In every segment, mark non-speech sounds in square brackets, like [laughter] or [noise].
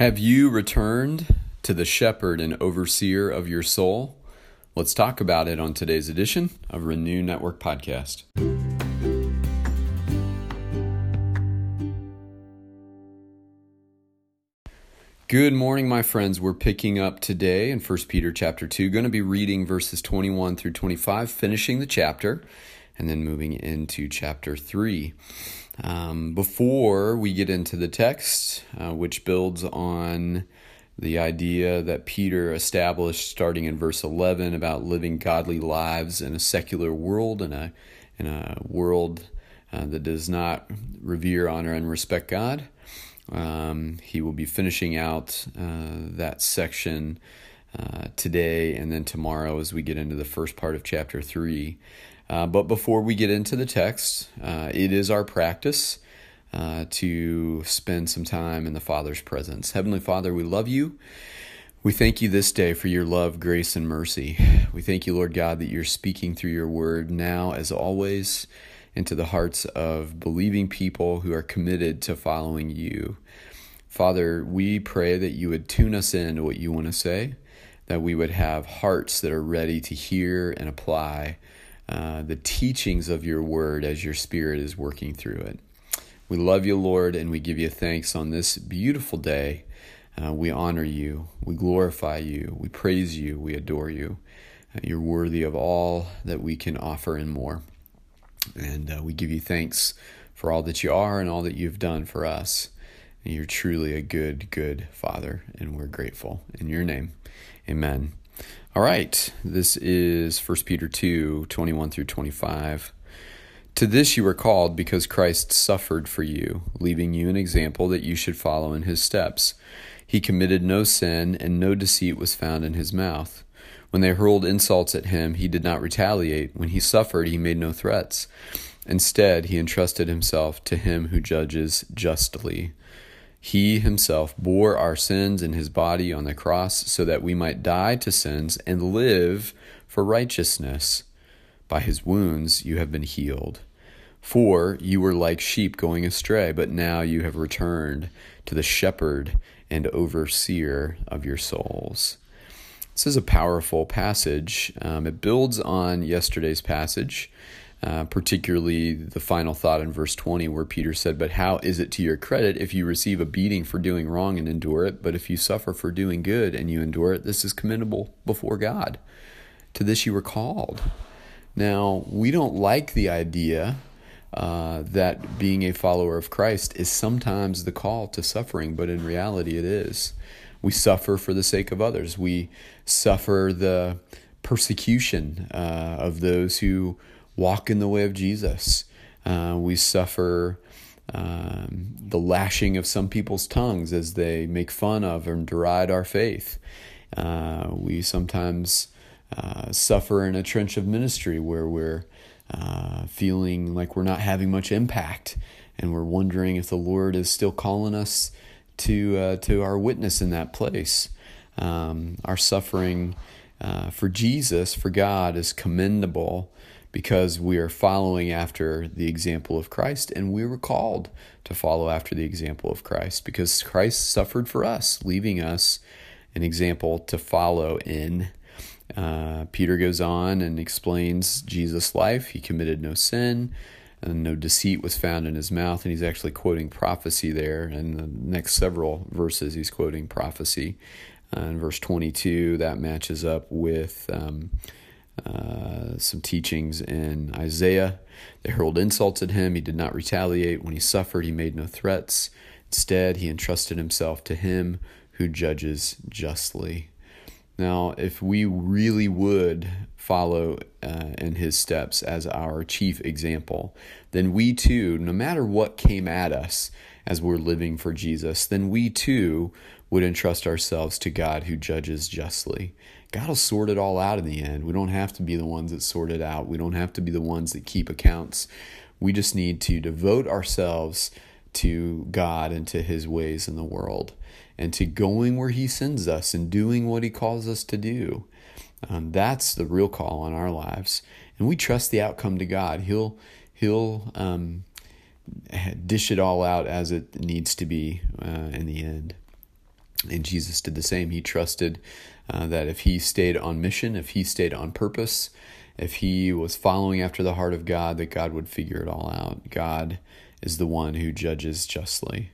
Have you returned to the shepherd and overseer of your soul? Let's talk about it on today's edition of Renew Network Podcast. Good morning, my friends. We're picking up today in 1 Peter chapter 2. Going to be reading verses 21 through 25, finishing the chapter, and then moving into chapter 3. Um, before we get into the text, uh, which builds on the idea that Peter established starting in verse 11 about living godly lives in a secular world, in a, in a world uh, that does not revere, honor, and respect God. Um, he will be finishing out uh, that section uh, today and then tomorrow as we get into the first part of chapter 3. Uh, but before we get into the text, uh, it is our practice uh, to spend some time in the Father's presence. Heavenly Father, we love you. We thank you this day for your love, grace, and mercy. We thank you, Lord God, that you're speaking through your word now, as always, into the hearts of believing people who are committed to following you. Father, we pray that you would tune us in to what you want to say, that we would have hearts that are ready to hear and apply uh, the teachings of your word as your spirit is working through it. We love you, Lord, and we give you thanks on this beautiful day. Uh, we honor you, we glorify you, we praise you, we adore you. Uh, you're worthy of all that we can offer and more. And uh, we give you thanks for all that you are and all that you've done for us. And you're truly a good, good Father, and we're grateful. In your name, amen. All right, this is 1 Peter 2 21 through 25. To this you were called because Christ suffered for you, leaving you an example that you should follow in his steps. He committed no sin, and no deceit was found in his mouth. When they hurled insults at him, he did not retaliate. When he suffered, he made no threats. Instead, he entrusted himself to him who judges justly. He himself bore our sins in his body on the cross so that we might die to sins and live for righteousness. By his wounds you have been healed. For you were like sheep going astray, but now you have returned to the shepherd and overseer of your souls. This is a powerful passage. Um, it builds on yesterday's passage uh, particularly the final thought in verse 20, where Peter said, But how is it to your credit if you receive a beating for doing wrong and endure it? But if you suffer for doing good and you endure it, this is commendable before God. To this you were called. Now, we don't like the idea uh, that being a follower of Christ is sometimes the call to suffering, but in reality it is. We suffer for the sake of others. We suffer the persecution uh, of those who walk in the way of Jesus. Uh, we suffer um, the lashing of some people's tongues as they make fun of and deride our faith. Uh, we sometimes uh, suffer in a trench of ministry where we're uh, feeling like we're not having much impact and we're wondering if the Lord is still calling us to, uh, to our witness in that place. Um, our suffering uh, for Jesus, for God, is commendable because we are following after the example of Christ, and we were called to follow after the example of Christ because Christ suffered for us, leaving us an example to follow in. Uh, Peter goes on and explains Jesus' life. He committed no sin, and no deceit was found in his mouth. And he's actually quoting prophecy there. In the next several verses, he's quoting prophecy. Uh, in verse 22, that matches up with. Um, uh, some teachings in Isaiah. They hurled insults at him. He did not retaliate. When he suffered, he made no threats. Instead, he entrusted himself to him who judges justly. Now, if we really would follow uh, in his steps as our chief example, then we too, no matter what came at us as we're living for Jesus, then we too would entrust ourselves to God who judges justly. God will sort it all out in the end. We don't have to be the ones that sort it out. We don't have to be the ones that keep accounts. We just need to devote ourselves to God and to his ways in the world and to going where he sends us and doing what he calls us to do. Um, that's the real call on our lives. And we trust the outcome to God. He'll he'll um, dish it all out as it needs to be uh, in the end. And Jesus did the same. He trusted uh, that if he stayed on mission, if he stayed on purpose, if he was following after the heart of God, that God would figure it all out. God is the one who judges justly.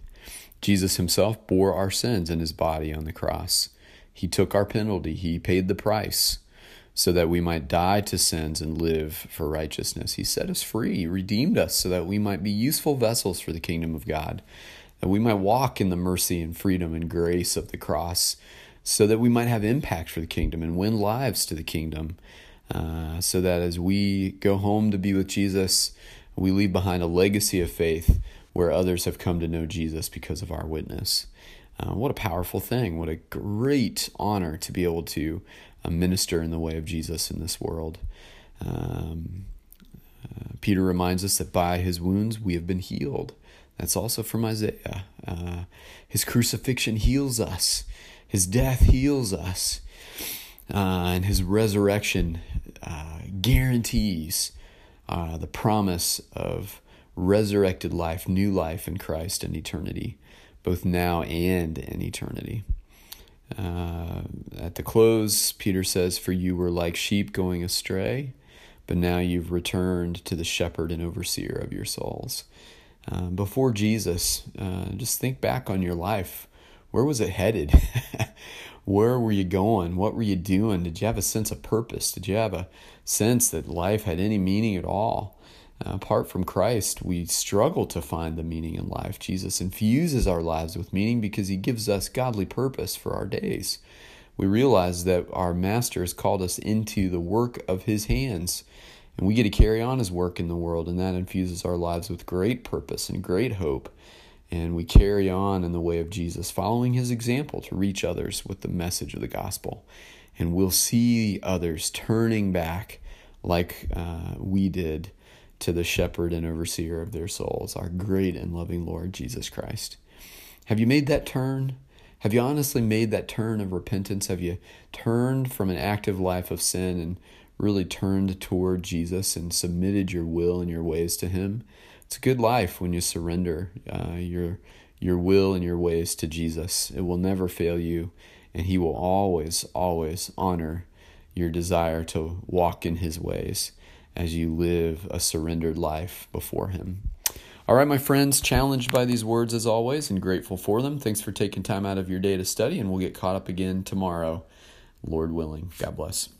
Jesus himself bore our sins in his body on the cross. He took our penalty, he paid the price so that we might die to sins and live for righteousness. He set us free, he redeemed us so that we might be useful vessels for the kingdom of God, that we might walk in the mercy and freedom and grace of the cross, so that we might have impact for the kingdom and win lives to the kingdom. Uh, so that as we go home to be with Jesus, we leave behind a legacy of faith where others have come to know Jesus because of our witness. Uh, what a powerful thing. What a great honor to be able to uh, minister in the way of Jesus in this world. Um, uh, Peter reminds us that by his wounds we have been healed. That's also from Isaiah. Uh, his crucifixion heals us, his death heals us, uh, and his resurrection uh, guarantees the promise of resurrected life, new life in Christ and eternity both now and in eternity. Uh, at the close, Peter says, For you were like sheep going astray, but now you've returned to the shepherd and overseer of your souls. Uh, before Jesus, uh, just think back on your life. Where was it headed? [laughs] Where were you going? What were you doing? Did you have a sense of purpose? Did you have a sense that life had any meaning at all? Uh, apart from Christ, we struggle to find the meaning in life. Jesus infuses our lives with meaning because he gives us godly purpose for our days. We realize that our Master has called us into the work of his hands, and we get to carry on his work in the world, and that infuses our lives with great purpose and great hope. And we carry on in the way of Jesus, following his example to reach others with the message of the gospel. And we'll see others turning back like uh, we did to the shepherd and overseer of their souls, our great and loving Lord Jesus Christ. Have you made that turn? Have you honestly made that turn of repentance? Have you turned from an active life of sin and really turned toward Jesus and submitted your will and your ways to Him? It's a good life when you surrender uh, your your will and your ways to Jesus. It will never fail you, and He will always, always honor your desire to walk in His ways as you live a surrendered life before Him. All right, my friends, challenged by these words as always and grateful for them. Thanks for taking time out of your day to study, and we'll get caught up again tomorrow, Lord willing. God bless.